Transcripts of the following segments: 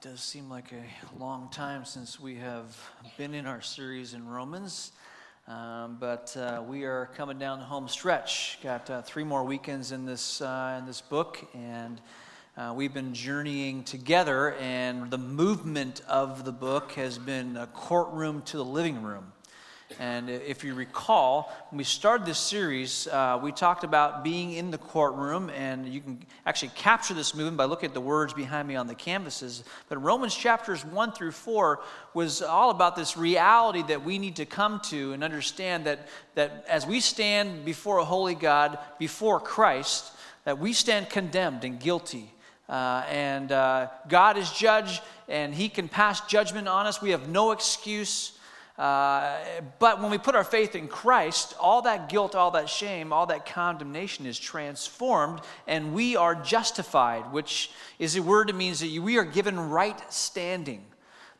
does seem like a long time since we have been in our series in Romans, um, but uh, we are coming down the home stretch. Got uh, three more weekends in this uh, in this book, and uh, we've been journeying together. And the movement of the book has been a courtroom to the living room. And if you recall, when we started this series, uh, we talked about being in the courtroom, and you can actually capture this movement by looking at the words behind me on the canvases. But Romans chapters 1 through 4 was all about this reality that we need to come to and understand that, that as we stand before a holy God, before Christ, that we stand condemned and guilty. Uh, and uh, God is judge, and He can pass judgment on us. We have no excuse. But when we put our faith in Christ, all that guilt, all that shame, all that condemnation is transformed, and we are justified, which is a word that means that we are given right standing.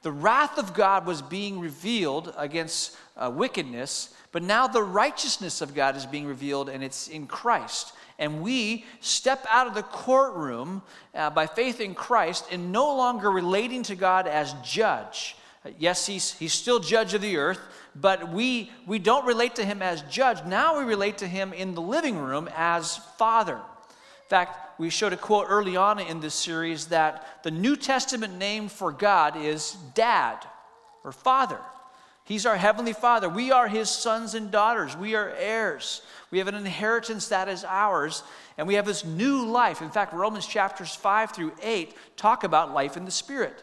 The wrath of God was being revealed against uh, wickedness, but now the righteousness of God is being revealed, and it's in Christ. And we step out of the courtroom uh, by faith in Christ and no longer relating to God as judge Yes, he's, he's still judge of the earth, but we, we don't relate to him as judge. Now we relate to him in the living room as father. In fact, we showed a quote early on in this series that the New Testament name for God is dad or father. He's our heavenly father. We are his sons and daughters. We are heirs. We have an inheritance that is ours, and we have this new life. In fact, Romans chapters 5 through 8 talk about life in the Spirit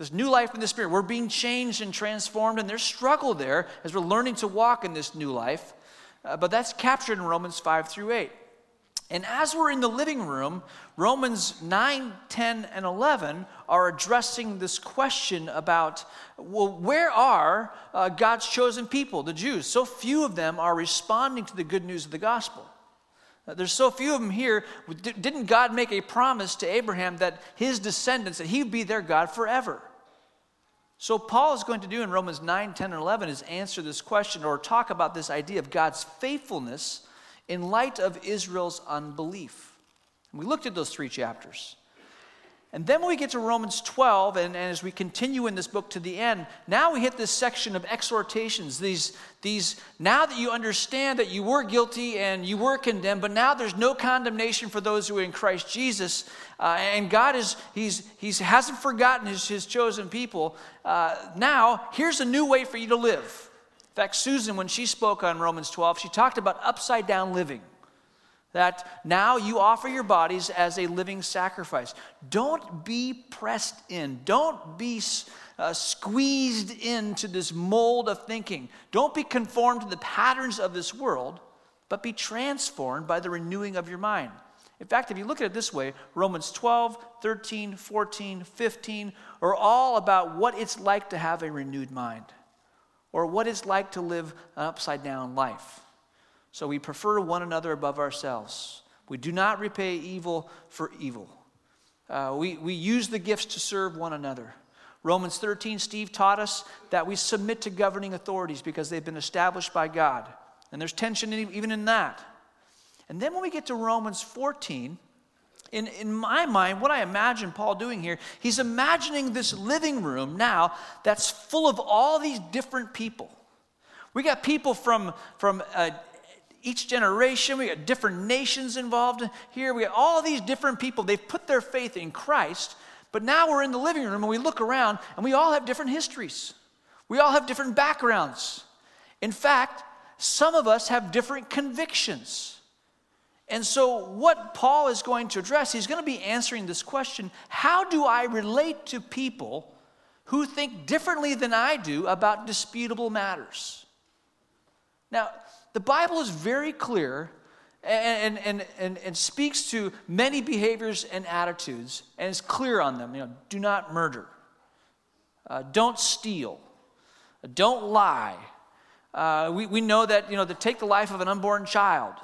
this new life in the Spirit. We're being changed and transformed, and there's struggle there as we're learning to walk in this new life. Uh, but that's captured in Romans 5 through 8. And as we're in the living room, Romans 9, 10, and 11 are addressing this question about well, where are uh, God's chosen people, the Jews? So few of them are responding to the good news of the gospel. Uh, there's so few of them here. Didn't God make a promise to Abraham that his descendants, that he would be their God forever? So, Paul is going to do in Romans 9, 10, and 11 is answer this question or talk about this idea of God's faithfulness in light of Israel's unbelief. We looked at those three chapters. And then when we get to Romans 12, and, and, as we continue in this book to the end, now we hit this section of exhortations. These, these, now that you understand that you were guilty and you were condemned, but now there's no condemnation for those who are in Christ Jesus. Uh, and God is, he's, he's hasn't forgotten his, his chosen people. Uh, now, here's a new way for you to live. In fact, Susan, when she spoke on Romans 12, she talked about upside down living that now you offer your bodies as a living sacrifice. Don't be pressed in. Don't be uh, squeezed into this mold of thinking. Don't be conformed to the patterns of this world, but be transformed by the renewing of your mind. In fact, if you look at it this way, Romans 12, 13, 14, 15 are all about what it's like to have a renewed mind or what it's like to live an upside down life. So we prefer one another above ourselves. We do not repay evil for evil. Uh, we, we use the gifts to serve one another. Romans 13, Steve taught us that we submit to governing authorities because they've been established by God. And there's tension even in that. And then when we get to Romans 14, in, in my mind, what I imagine Paul doing here, he's imagining this living room now that's full of all these different people. We got people from, from uh, each generation. We got different nations involved here. We got all these different people. They've put their faith in Christ, but now we're in the living room and we look around and we all have different histories. We all have different backgrounds. In fact, some of us have different convictions. And so, what Paul is going to address, he's going to be answering this question How do I relate to people who think differently than I do about disputable matters? Now, the Bible is very clear and, and, and, and, speaks to many behaviors and attitudes and is clear on them. You know, do not murder, uh, don't steal, don't lie. Uh, we, we know that, you know, to take the life of an unborn child,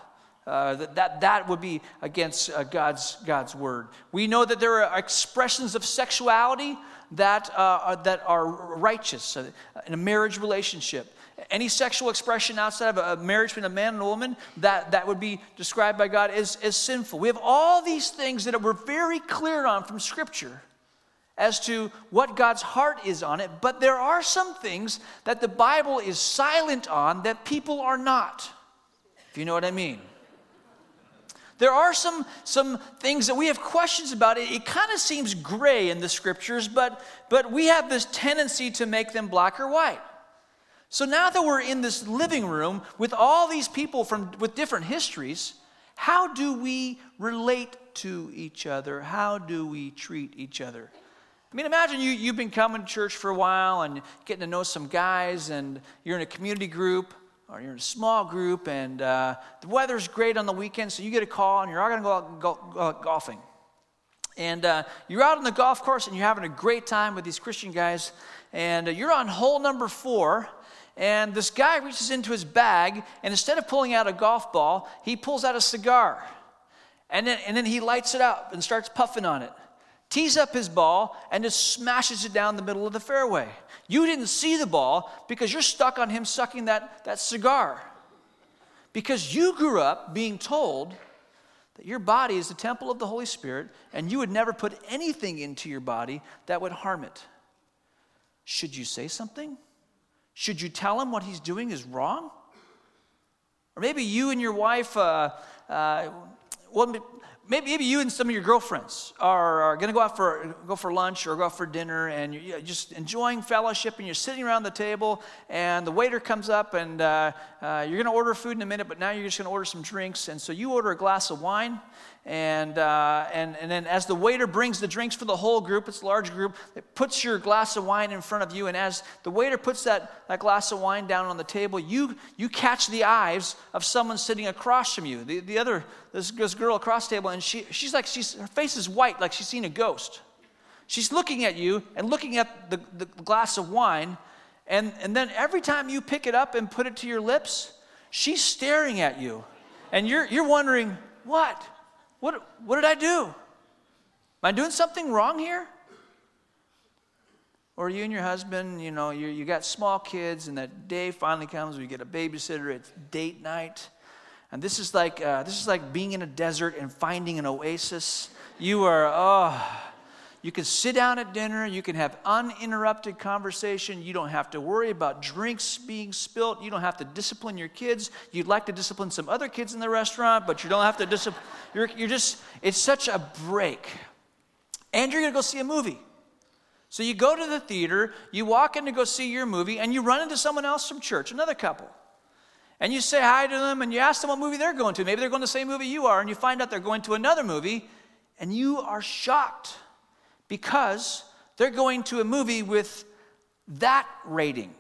uh, that, that, that would be against uh, God's, God's word. We know that there are expressions of sexuality that, uh, that are righteous uh, in a marriage relationship any sexual expression outside of a marriage between a man and a woman that, that would be described by God as, as sinful. We have all these things that we're very clear on from Scripture. as to what God's heart is on it, but there are some things that the Bible is silent on that people are not, if you know what I mean. There are some, some things that we have questions about. It, it kind of seems gray in the scriptures, but, but we have this tendency to make them black or white. So now that we're in this living room with all these people from, with different histories, how do we relate to each other? How do we treat each other? I mean, imagine you, you've been coming to church for a while and getting to know some guys, and you're in a community group or you're in a small group, and uh, the weather's great on the weekend, so you get a call and you're all going to go out go, go, golfing. And uh, you're out on the golf course and you're having a great time with these Christian guys, and uh, you're on hole number four. And this guy reaches into his bag, and instead of pulling out a golf ball, he pulls out a cigar. And then, and then he lights it up and starts puffing on it tees up his ball, and just smashes it down the middle of the fairway. You didn't see the ball because you're stuck on him sucking that, that cigar. Because you grew up being told that your body is the temple of the Holy Spirit and you would never put anything into your body that would harm it. Should you say something? Should you tell him what he's doing is wrong? Or maybe you and your wife, uh, uh, well, maybe, maybe you and some of your girlfriends are, are going to go out for go for lunch or go out for dinner and you're just enjoying fellowship and you're sitting around the table and the waiter comes up and uh, uh, you're going to order food in a minute but now you're just going to order some drinks and so you order a glass of wine and, uh, and, and then as the waiter brings the drinks for the whole group, it's a large group, it puts your glass of wine in front of you. And as the waiter puts that, that glass of wine down on the table, you, you catch the eyes of someone sitting across from you. The, the other, this, this girl across the table, and she, she's like, she's, her face is white, like she's seen a ghost. She's looking at you and looking at the, the glass of wine. And, and then every time you pick it up and put it to your lips, she's staring at you. And you're, you're wondering, what? What, what did I do? Am I doing something wrong here? Or you and your husband, you know, you, you got small kids, and that day finally comes, we get a babysitter, it's date night. And this is like uh, this is like being in a desert and finding an oasis. You are, oh, you can sit down at dinner, you can have uninterrupted conversation. You don't have to worry about drinks being spilt. You don't have to discipline your kids. You'd like to discipline some other kids in the restaurant, but you don't have to discipline. You're, you're just, it's such a break. And you're going to go see a movie. So you go to the theater, you walk in to go see your movie, and you run into someone else from church, another couple. And you say hi to them and you ask them what movie they're going to. Maybe they're going to the same movie you are, and you find out they're going to another movie, and you are shocked because they're going to a movie with that rating.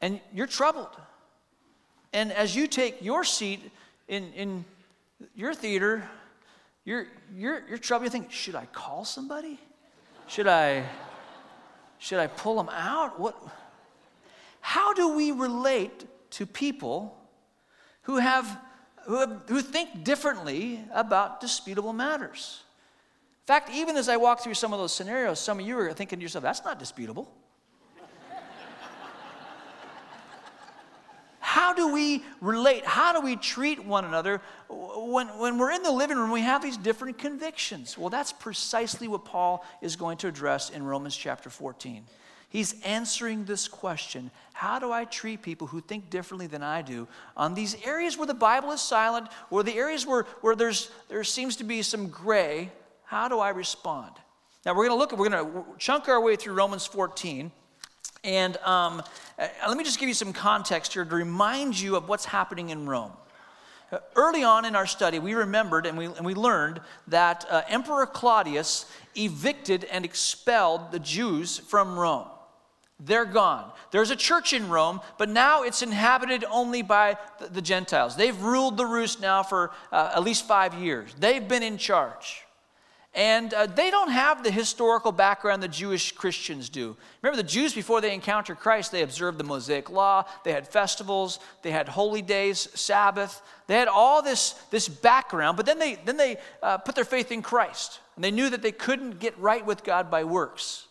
And you're troubled. And as you take your seat in, in your theater, you're, you're, you're troubled. You think, should I call somebody? Should I, should I pull them out? What? How do we relate to people who, have, who, have, who think differently about disputable matters? Fact, even as I walk through some of those scenarios, some of you are thinking to yourself, that's not disputable. How do we relate? How do we treat one another when, when we're in the living room? We have these different convictions. Well, that's precisely what Paul is going to address in Romans chapter 14. He's answering this question How do I treat people who think differently than I do on these areas where the Bible is silent, or the areas where, where there's, there seems to be some gray? How do I respond? Now we're going to look, we're going to chunk our way through Romans 14. And um, uh, let me just give you some context here to remind you of what's happening in Rome. Uh, early on in our study, we remembered and we, and we learned that uh, Emperor Claudius evicted and expelled the Jews from Rome. They're gone. There's a church in Rome, but now it's inhabited only by the, the Gentiles. They've ruled the roost now for uh, at least five years. They've been in charge. And uh, they don't have the historical background the Jewish Christians do. Remember, the Jews, before they encountered Christ, they observed the Mosaic Law, they had festivals, they had holy days, Sabbath. They had all this, this background, but then they, then they uh, put their faith in Christ. And they knew that they couldn't get right with God by works.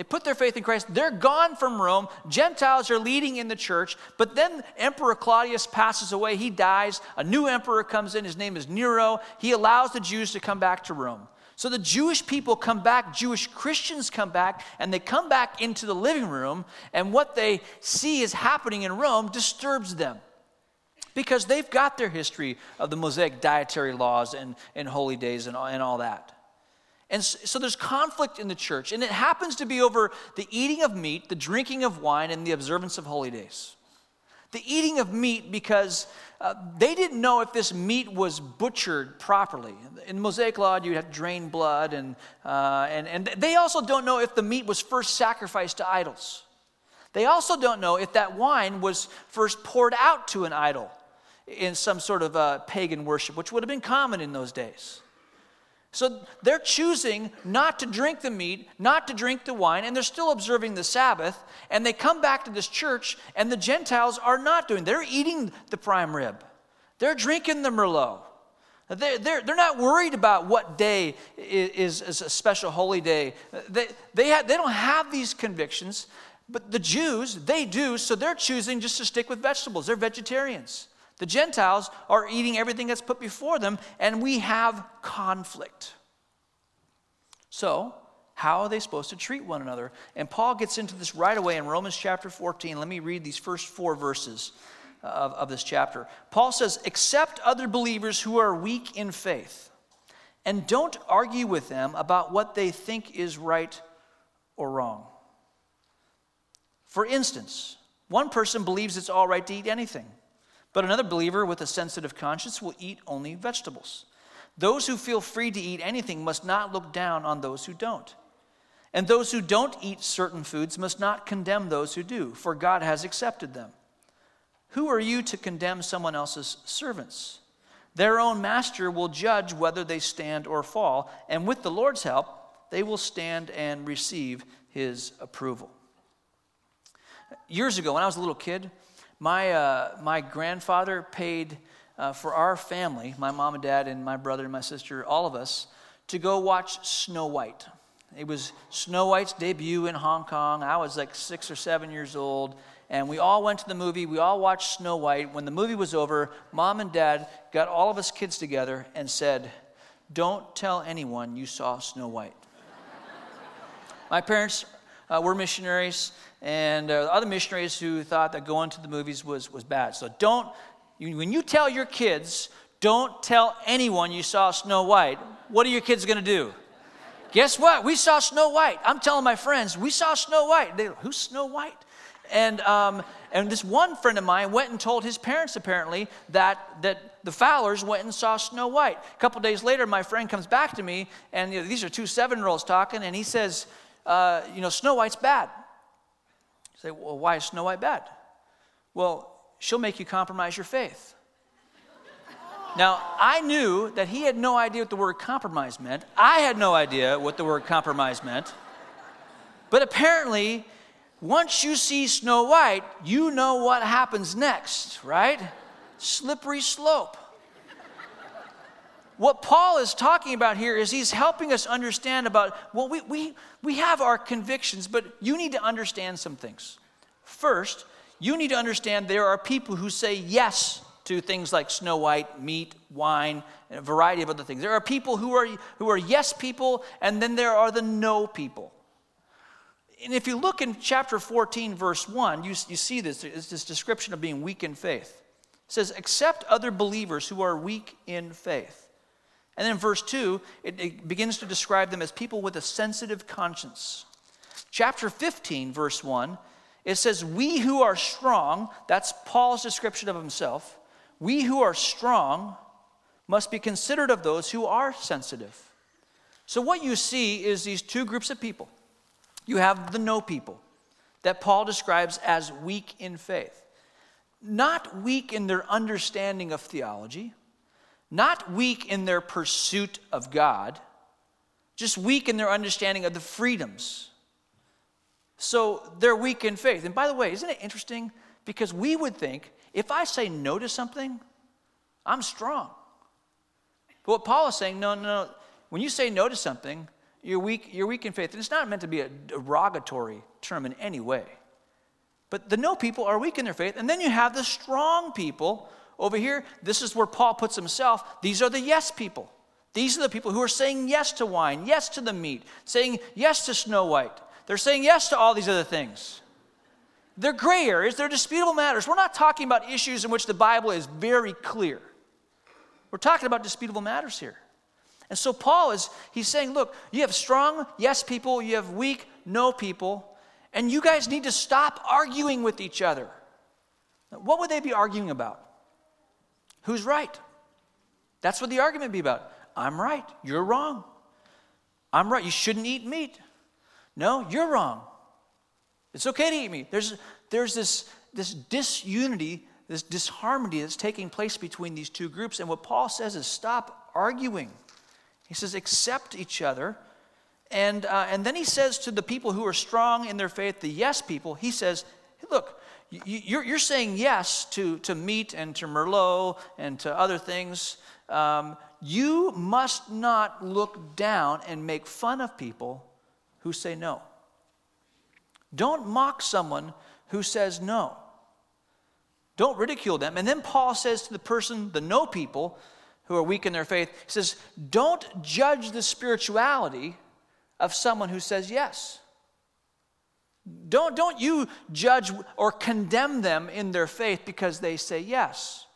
They put their faith in Christ. They're gone from Rome. Gentiles are leading in the church. But then Emperor Claudius passes away. He dies. A new emperor comes in. His name is Nero. He allows the Jews to come back to Rome. So the Jewish people come back, Jewish Christians come back, and they come back into the living room, and what they see is happening in Rome disturbs them. Because they've got their history of the Mosaic dietary laws and, and holy days and, and all that. And so there's conflict in the church, and it happens to be over the eating of meat, the drinking of wine, and the observance of holy days. The eating of meat because uh, they didn't know if this meat was butchered properly. In Mosaic Law, you'd have to drain blood, and, uh, and, and they also don't know if the meat was first sacrificed to idols. They also don't know if that wine was first poured out to an idol in some sort of uh, pagan worship, which would have been common in those days. So they're choosing not to drink the meat, not to drink the wine, and they're still observing the Sabbath. And they come back to this church, and the Gentiles are not doing. They're eating the prime rib. They're drinking the Merlot. They're, they're, they're not worried about what day is, is a special holy day. They, they, have, they don't have these convictions, but the Jews, they do, so they're choosing just to stick with vegetables. They're vegetarians. The Gentiles are eating everything that's put before them, and we have conflict. So, how are they supposed to treat one another? And Paul gets into this right away in Romans chapter 14. Let me read these first four verses of, of this chapter. Paul says, Accept other believers who are weak in faith, and don't argue with them about what they think is right or wrong. For instance, one person believes it's all right to eat anything. But another believer with a sensitive conscience will eat only vegetables. Those who feel free to eat anything must not look down on those who don't. And those who don't eat certain foods must not condemn those who do, for God has accepted them. Who are you to condemn someone else's servants? Their own master will judge whether they stand or fall, and with the Lord's help, they will stand and receive his approval. Years ago, when I was a little kid, my, uh, my grandfather paid uh, for our family, my mom and dad, and my brother and my sister, all of us, to go watch Snow White. It was Snow White's debut in Hong Kong. I was like six or seven years old, and we all went to the movie. We all watched Snow White. When the movie was over, mom and dad got all of us kids together and said, Don't tell anyone you saw Snow White. my parents uh, were missionaries, and uh, other missionaries who thought that going to the movies was, was bad. So don't, when you tell your kids, don't tell anyone you saw Snow White, what are your kids going to do? Guess what? We saw Snow White. I'm telling my friends, we saw Snow White. They, Who's Snow White? And, um, and this one friend of mine went and told his parents apparently that, that the Fowlers went and saw Snow White. A couple days later, my friend comes back to me, and you know, these are two seven year olds talking, and he says, uh, You know, Snow White's bad. Say, well, why is Snow White bad? Well, she'll make you compromise your faith. Now, I knew that he had no idea what the word compromise meant. I had no idea what the word compromise meant. But apparently, once you see Snow White, you know what happens next, right? Slippery slope. What Paul is talking about here is he's helping us understand about, well, we, we, we have our convictions, but you need to understand some things. First, you need to understand there are people who say yes to things like Snow White, meat, wine, and a variety of other things. There are people who are, who are yes people, and then there are the no people. And if you look in chapter 14, verse 1, you, you see this, it's this description of being weak in faith. It says, accept other believers who are weak in faith. And then in verse 2, it, it begins to describe them as people with a sensitive conscience. Chapter 15, verse 1, it says, We who are strong, that's Paul's description of himself, we who are strong must be considered of those who are sensitive. So, what you see is these two groups of people. You have the no people that Paul describes as weak in faith, not weak in their understanding of theology, not weak in their pursuit of God, just weak in their understanding of the freedoms. So they're weak in faith. And by the way, isn't it interesting? Because we would think if I say no to something, I'm strong. But what Paul is saying, no, no, no. When you say no to something, you're weak, you're weak in faith. And it's not meant to be a derogatory term in any way. But the no people are weak in their faith. And then you have the strong people over here, this is where Paul puts himself. These are the yes people. These are the people who are saying yes to wine, yes to the meat, saying yes to Snow White. They're saying yes to all these other things. They're gray areas, they're disputable matters. We're not talking about issues in which the Bible is very clear. We're talking about disputable matters here. And so Paul is he's saying, look, you have strong yes people, you have weak no people, and you guys need to stop arguing with each other. What would they be arguing about? Who's right? That's what the argument would be about. I'm right, you're wrong. I'm right, you shouldn't eat meat. No, you're wrong. It's okay to eat meat. There's, there's this, this disunity, this disharmony that's taking place between these two groups. And what Paul says is stop arguing. He says, accept each other. And, uh, and then he says to the people who are strong in their faith, the yes people, he says, look, you're, you're saying yes to, to meat and to Merlot and to other things. Um, you must not look down and make fun of people who say no. Don't mock someone who says no. Don't ridicule them. And then Paul says to the person, the no people who are weak in their faith, he says, Don't judge the spirituality of someone who says yes. Don't, don't you judge or condemn them in their faith because they say yes.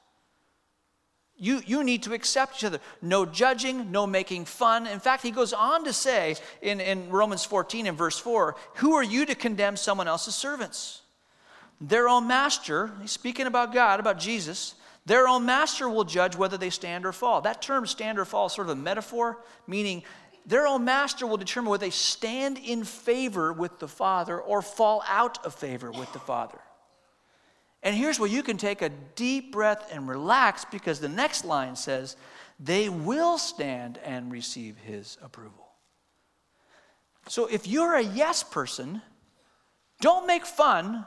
You, you need to accept each other. No judging, no making fun. In fact, he goes on to say in, in Romans 14 and verse 4 Who are you to condemn someone else's servants? Their own master, he's speaking about God, about Jesus, their own master will judge whether they stand or fall. That term stand or fall is sort of a metaphor, meaning their own master will determine whether they stand in favor with the Father or fall out of favor with the Father. And here's where you can take a deep breath and relax because the next line says, they will stand and receive his approval. So if you're a yes person, don't make fun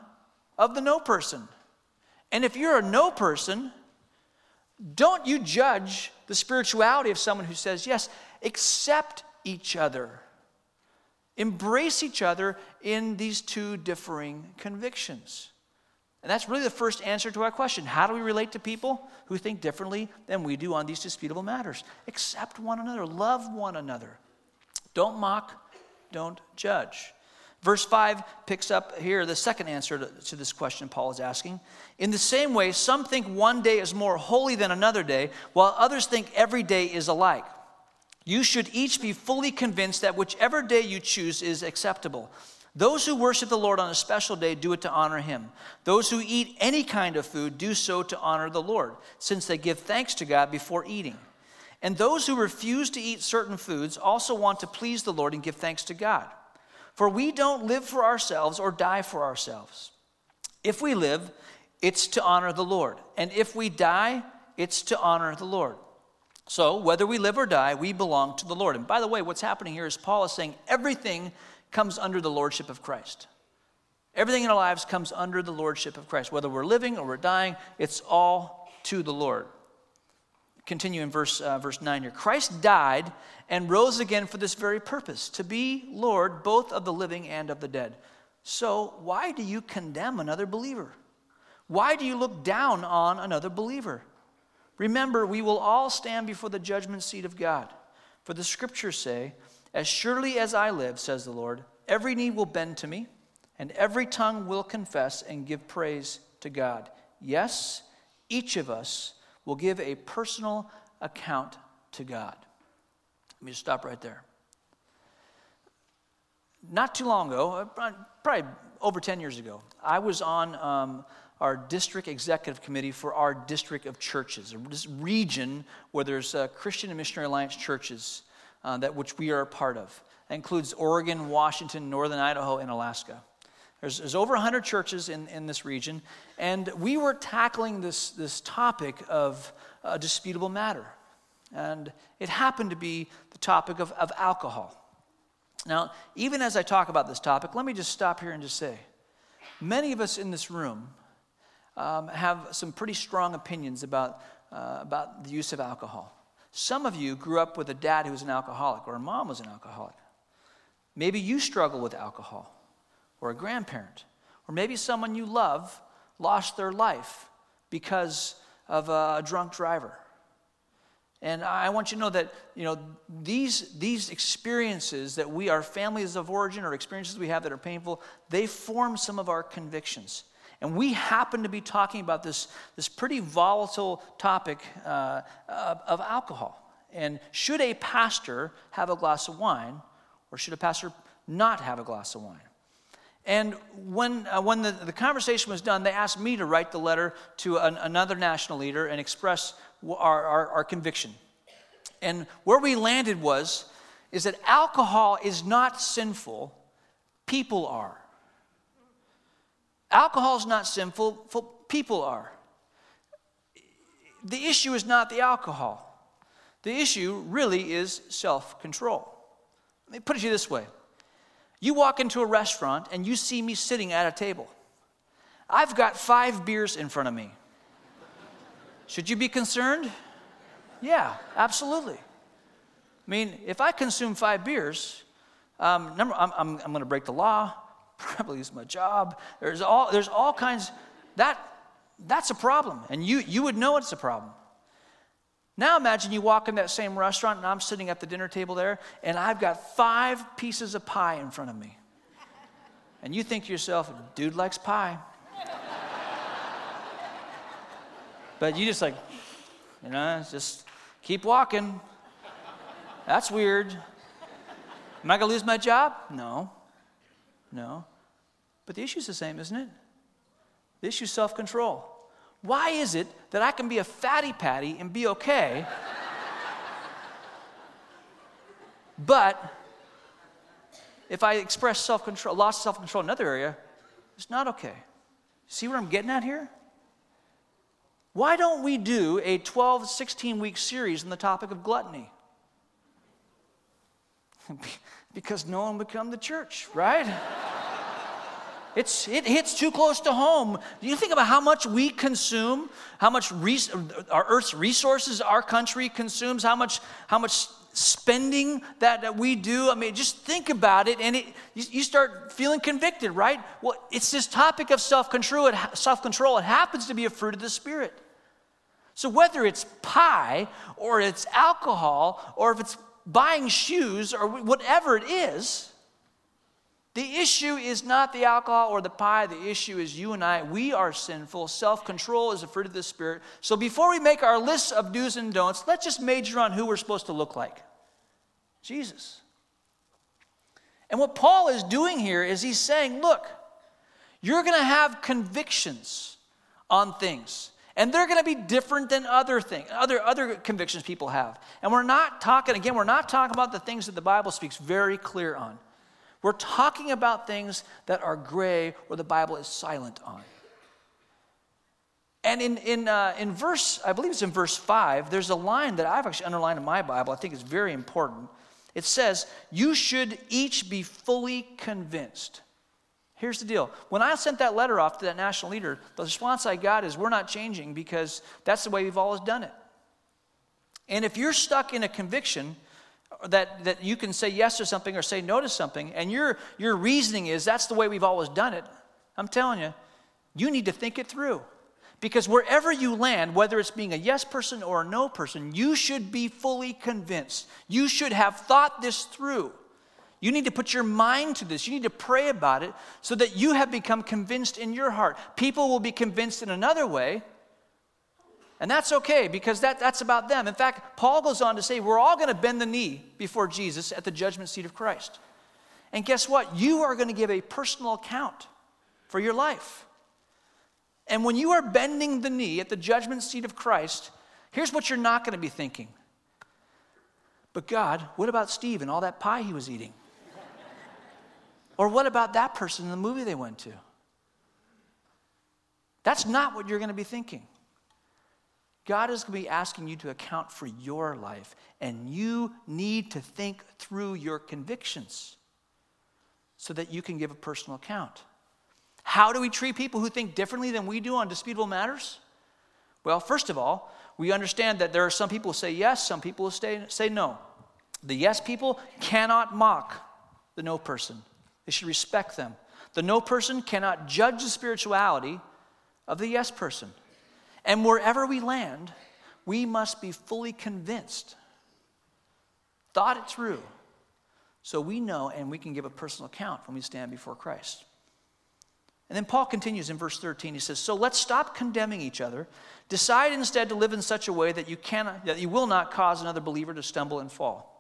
of the no person. And if you're a no person, don't you judge the spirituality of someone who says yes. Accept each other. Embrace each other in these two differing convictions. And that's really the first answer to our question. How do we relate to people who think differently than we do on these disputable matters? Accept one another, love one another. Don't mock, don't judge. Verse 5 picks up here the second answer to, this question Paul is asking. In the same way, some think one day is more holy than another day, while others think every day is alike. You should each be fully convinced that whichever day you choose is acceptable. Those who worship the Lord on a special day do it to honor him. Those who eat any kind of food do so to honor the Lord, since they give thanks to God before eating. And those who refuse to eat certain foods also want to please the Lord and give thanks to God. For we don't live for ourselves or die for ourselves. If we live, it's to honor the Lord. And if we die, it's to honor the Lord. So, whether we live or die, we belong to the Lord. And by the way, what's happening here is Paul is saying everything comes under the lordship of Christ. Everything in our lives comes under the lordship of Christ. Whether we're living or we're dying, it's all to the Lord. Continue in verse, uh, verse 9 here. Christ died and rose again for this very purpose to be Lord both of the living and of the dead. So, why do you condemn another believer? Why do you look down on another believer? Remember, we will all stand before the judgment seat of God. For the scriptures say, as surely as I live, says the Lord, every knee will bend to me, and every tongue will confess and give praise to God. Yes, each of us will give a personal account to God. Let me just stop right there. Not too long ago, uh, probably over 10 years ago, I was on um, our district executive committee for our district of churches, this region where there's uh, Christian and Missionary Alliance churches uh, that which we are a part of. That includes Oregon, Washington, Northern Idaho, and Alaska. There's, there's over 100 churches in, in this region, and we were tackling this, this topic of a disputable matter. And it happened to be the topic of, of alcohol. Now, even as I talk about this topic, let me just stop here and just say many of us in this room um, have some pretty strong opinions about, uh, about the use of alcohol. Some of you grew up with a dad who was an alcoholic or a mom was an alcoholic. Maybe you struggle with alcohol or a grandparent, or maybe someone you love lost their life because of a drunk driver. And I want you to know that, you know, these, these experiences that we are families of origin or experiences we have that are painful, they form some of our convictions. And we happen to be talking about this, this pretty volatile topic uh, of, alcohol. And should a pastor have a glass of wine, or should a pastor not have a glass of wine? And when, uh, when the, the conversation was done, they asked me to write the letter to an, another national leader and express our, our, our conviction. And where we landed was, is that alcohol is not sinful, people are. Alcohol is not sinful, people are. The issue is not the alcohol. The issue really is self control. Let me put it to you this way you walk into a restaurant and you see me sitting at a table. I've got five beers in front of me. Should you be concerned? Yeah, absolutely. I mean, if I consume five beers, um, number, I'm, I'm, I'm going to break the law, probably lose my job. There's all, there's all kinds. That, that's a problem, and you, you would know it's a problem. Now imagine you walk in that same restaurant and I'm sitting at the dinner table there and I've got five pieces of pie in front of me. And you think to yourself, dude likes pie. but you just like, you know, just keep walking. That's weird. Am I going to lose my job? No. No. But the issue's the same, isn't it? The issue is self control. Why is it that I can be a fatty patty and be okay, but if I express self control, lost self control in another area, it's not okay? See what I'm getting at here? Why don't we do a 12, 16 week series on the topic of gluttony? because no one would come to church, right? It's, it hits too close to home. Do you think about how much we consume, how much res- our Earth's resources our country consumes, how much, how much spending that, that we do? I mean, just think about it, and it, you, you start feeling convicted, right? Well, it's this topic of self control. Self control. It happens to be a fruit of the Spirit. So whether it's pie or it's alcohol or if it's buying shoes or whatever it is, the issue is not the alcohol or the pie. The issue is you and I. We are sinful. Self control is a fruit of the Spirit. So before we make our list of do's and don'ts, let's just major on who we're supposed to look like Jesus. And what Paul is doing here is he's saying, look, you're going to have convictions on things. And they're going to be different than other things, other, other convictions people have. And we're not talking, again, we're not talking about the things that the Bible speaks very clear on. We're talking about things that are gray or the Bible is silent on. And in, in, uh, in verse, I believe it's in verse 5, there's a line that I've actually underlined in my Bible. I think it's very important. It says, You should each be fully convinced. Here's the deal. When I sent that letter off to that national leader, the response I got is, We're not changing because that's the way we've always done it. And if you're stuck in a conviction that, that you can say yes to something or say no to something, and your, your reasoning is that's the way we've always done it, I'm telling you, you need to think it through. Because wherever you land, whether it's being a yes person or a no person, you should be fully convinced. You should have thought this through. You need to put your mind to this. You need to pray about it so that you have become convinced in your heart. People will be convinced in another way, and that's okay because that, that's about them. In fact, Paul goes on to say, we're all going to bend the knee before Jesus at the judgment seat of Christ. And guess what? You are going to give a personal account for your life. And when you are bending the knee at the judgment seat of Christ, here's what you're not going to be thinking. But God, what about Steve and all that pie he was eating? Or what about that person in the movie they went to? That's not what you're going to be thinking. God is going to be asking you to account for your life, and you need to think through your convictions so that you can give a personal account. How do we treat people who think differently than we do on disputable matters? Well, first of all, we understand that there are some people who say yes, some people who say, say no. The yes people cannot mock the no person, they should respect them. The no person cannot judge the spirituality of the yes person. And wherever we land, we must be fully convinced, thought it through, so we know and we can give a personal account when we stand before Christ. And then Paul continues in verse 13. He says, So let's stop condemning each other. Decide instead to live in such a way that you, cannot, that you will not cause another believer to stumble and fall.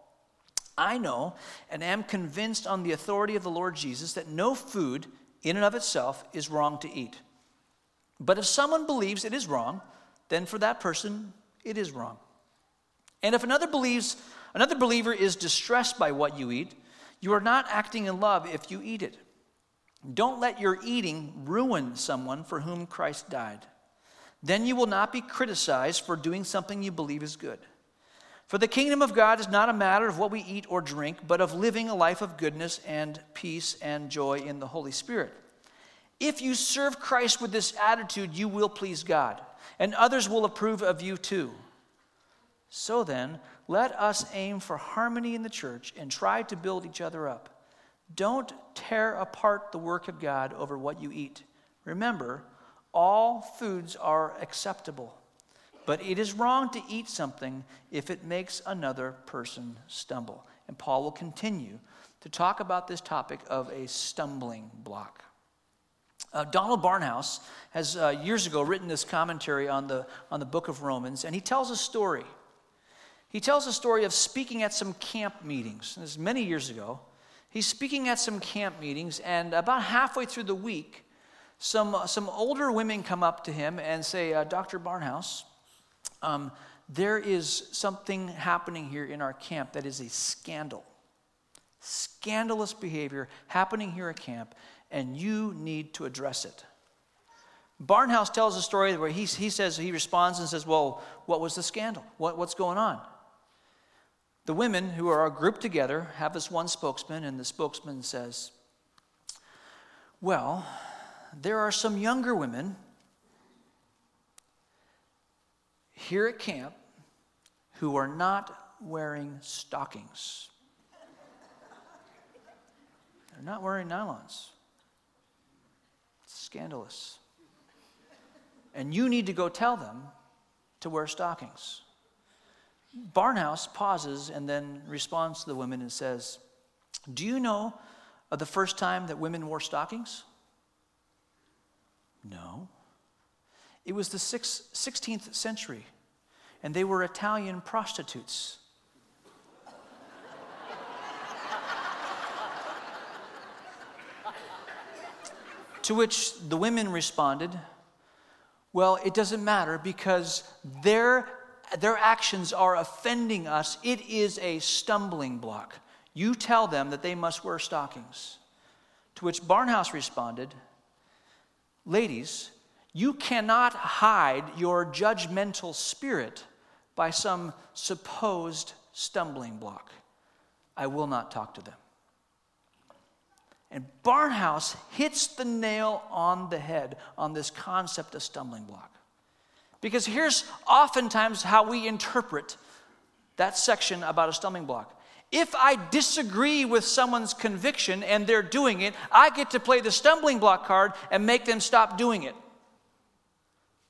I know and am convinced on the authority of the Lord Jesus that no food in and of itself is wrong to eat. But if someone believes it is wrong, then for that person it is wrong. And if another believes another believer is distressed by what you eat, you are not acting in love if you eat it. Don't let your eating ruin someone for whom Christ died. Then you will not be criticized for doing something you believe is good. For the kingdom of God is not a matter of what we eat or drink, but of living a life of goodness and peace and joy in the Holy Spirit. If you serve Christ with this attitude, you will please God, and others will approve of you too. So then, let us aim for harmony in the church and try to build each other up. Don't tear apart the work of God over what you eat. Remember, all foods are acceptable, but it is wrong to eat something if it makes another person stumble. And Paul will continue to talk about this topic of a stumbling block. Uh, Donald Barnhouse has uh, years ago written this commentary on the, on the book of Romans, and he tells a story. He tells a story of speaking at some camp meetings. This is many years ago. He's speaking at some camp meetings, and about halfway through the week, some, some older women come up to him and say, uh, Dr. Barnhouse, um, there is something happening here in our camp that is a scandal. Scandalous behavior happening here at camp, and you need to address it. Barnhouse tells a story where he, he says, he responds and says, Well, what was the scandal? What, what's going on? The women who are grouped together have this one spokesman, and the spokesman says, Well, there are some younger women here at camp who are not wearing stockings. They're not wearing nylons. It's scandalous. And you need to go tell them to wear stockings. Barnhouse pauses and then responds to the women and says, Do you know of the first time that women wore stockings? No. It was the 16th century, and they were Italian prostitutes. to which the women responded, Well, it doesn't matter because their their actions are offending us, it is a stumbling block. You tell them that they must wear stockings. To which Barnhouse responded, Ladies, you cannot hide your judgmental spirit by some supposed stumbling block. I will not talk to them. And Barnhouse hits the nail on the head on this concept of stumbling block. Because here's oftentimes how we interpret that section about a stumbling block. If I disagree with someone's conviction and they're doing it, I get to play the stumbling block card and make them stop doing it.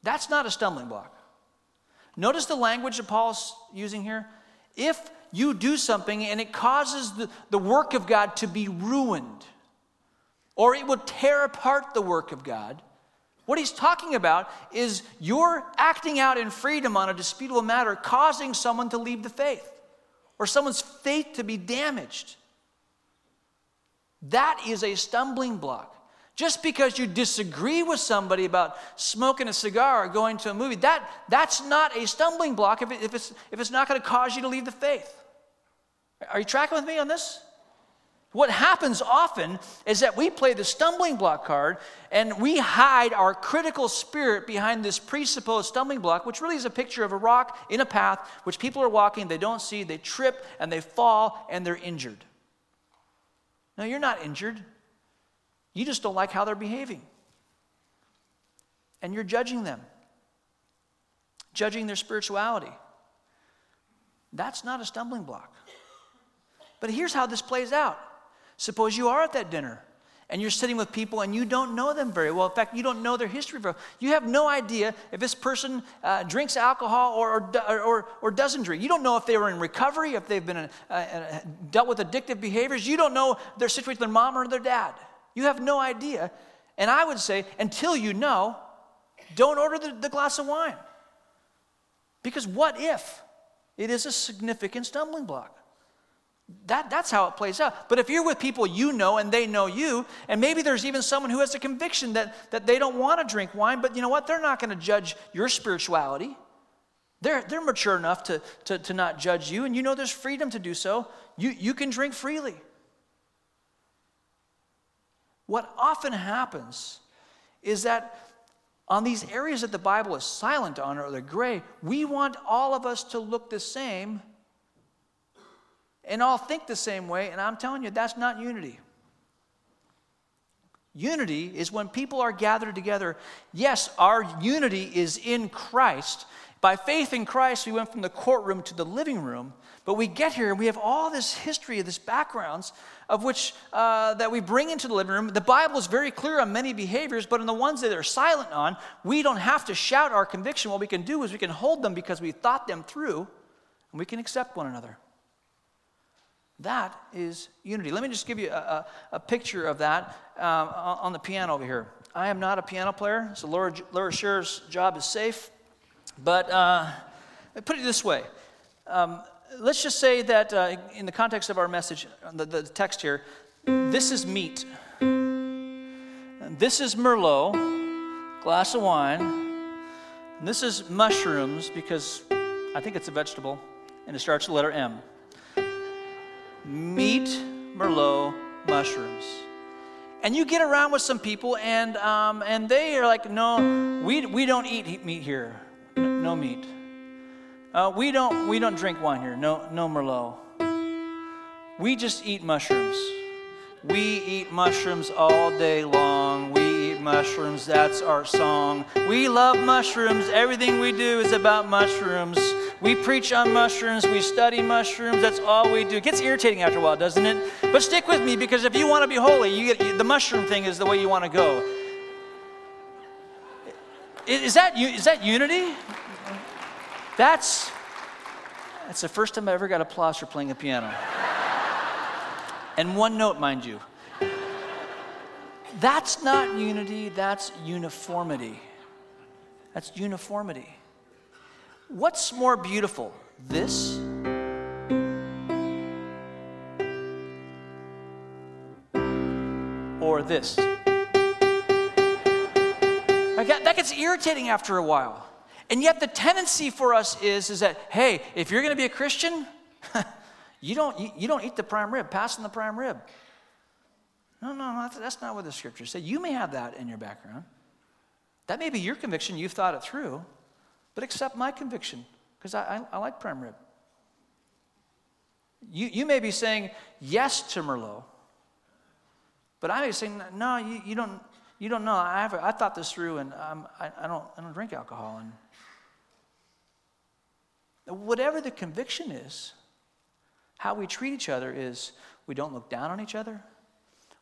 That's not a stumbling block. Notice the language that Paul's using here. If you do something and it causes the, the work of God to be ruined, or it will tear apart the work of God, what he's talking about is you're acting out in freedom on a disputable matter, causing someone to leave the faith or someone's faith to be damaged. That is a stumbling block. Just because you disagree with somebody about smoking a cigar or going to a movie, that, that's not a stumbling block if, it, if, it's, if it's not going to cause you to leave the faith. Are you tracking with me on this? What happens often is that we play the stumbling block card and we hide our critical spirit behind this presupposed stumbling block, which really is a picture of a rock in a path which people are walking, they don't see, they trip and they fall and they're injured. No, you're not injured. You just don't like how they're behaving. And you're judging them, judging their spirituality. That's not a stumbling block. But here's how this plays out Suppose you are at that dinner and you're sitting with people and you don't know them very well. In fact, you don't know their history very well. You have no idea if this person uh, drinks alcohol or, or, or, or, doesn't drink. You don't know if they were in recovery, if they've been uh, uh, dealt with addictive behaviors. You don't know their situation, their mom or their dad. You have no idea. And I would say, until you know, don't order the, the glass of wine. Because what if it is a significant stumbling block? That, that's how it plays out. But if you're with people you know and they know you, and maybe there's even someone who has a conviction that, that they don't want to drink wine, but you know what? They're not going to judge your spirituality. They're, they're mature enough to, to, to not judge you, and you know there's freedom to do so. You, you can drink freely. What often happens is that on these areas that the Bible is silent on or the gray, we want all of us to look the same and all think the same way, and I'm telling you, that's not unity. Unity is when people are gathered together. Yes, our unity is in Christ. By faith in Christ, we went from the courtroom to the living room, but we get here and we have all this history, of this backgrounds of which uh, that we bring into the living room. The Bible is very clear on many behaviors, but in the ones that are silent on, we don't have to shout our conviction. What we can do is we can hold them because we thought them through, and we can accept one another. That is unity. Let me just give you a, a, a picture of that um, on the piano over here. I am not a piano player, so Laura, Laura Scher's job is safe. But uh, put it this way um, let's just say that uh, in the context of our message, the, the text here, this is meat. This is Merlot, glass of wine. And this is mushrooms because I think it's a vegetable, and it starts with the letter M meat, Merlot, mushrooms. And you get around with some people, and, um, and they are like, no, we, we don't eat meat here. No meat. Uh, we, don't, we don't drink wine here. No, no Merlot. We just eat mushrooms. We eat mushrooms all day long. We eat mushrooms. That's our song. We love mushrooms. Everything we do is about mushrooms. We preach on mushrooms, we study mushrooms, that's all we do. It gets irritating after a while, doesn't it? But stick with me because if you want to be holy, you get, the mushroom thing is the way you want to go. Is that, is that unity? That's, that's the first time I ever got applause for playing the piano. and one note, mind you. That's not unity, that's uniformity. That's uniformity. What's more beautiful, this or this? That gets irritating after a while. And yet the tendency for us is, is that, hey, if you're going to be a Christian, you, don't, you, you, don't eat the prime rib, pass on the prime rib. No, no, no that's, not what the scriptures say. You may have that in your background. That may be your conviction, you've thought it through but accept my conviction because I, I, I, like prime rib. You, you may be saying yes to Merlot, but I may be saying, no, you, you, don't, you don't know. I, have, I thought this through and um, I, I, don't, I don't drink alcohol. And whatever the conviction is, how we treat each other is we don't look down on each other.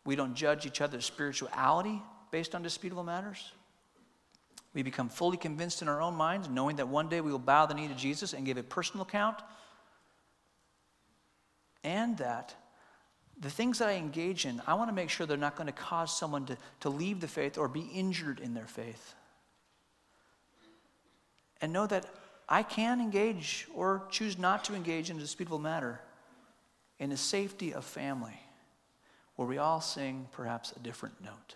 We don't judge each other's spirituality based on disputable matters. We become fully convinced in our own minds, knowing that one day we will bow the knee to Jesus and give a personal account. And that the things that I engage in, I want to make sure they're not going to cause someone to, to leave the faith or be injured in their faith. And know that I can engage or choose not to engage in a disputable matter in the safety of family, where we all sing perhaps a different note.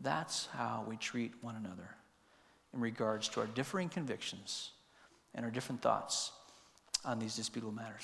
That's how we treat one another in regards to our differing convictions and our different thoughts on these disputable matters.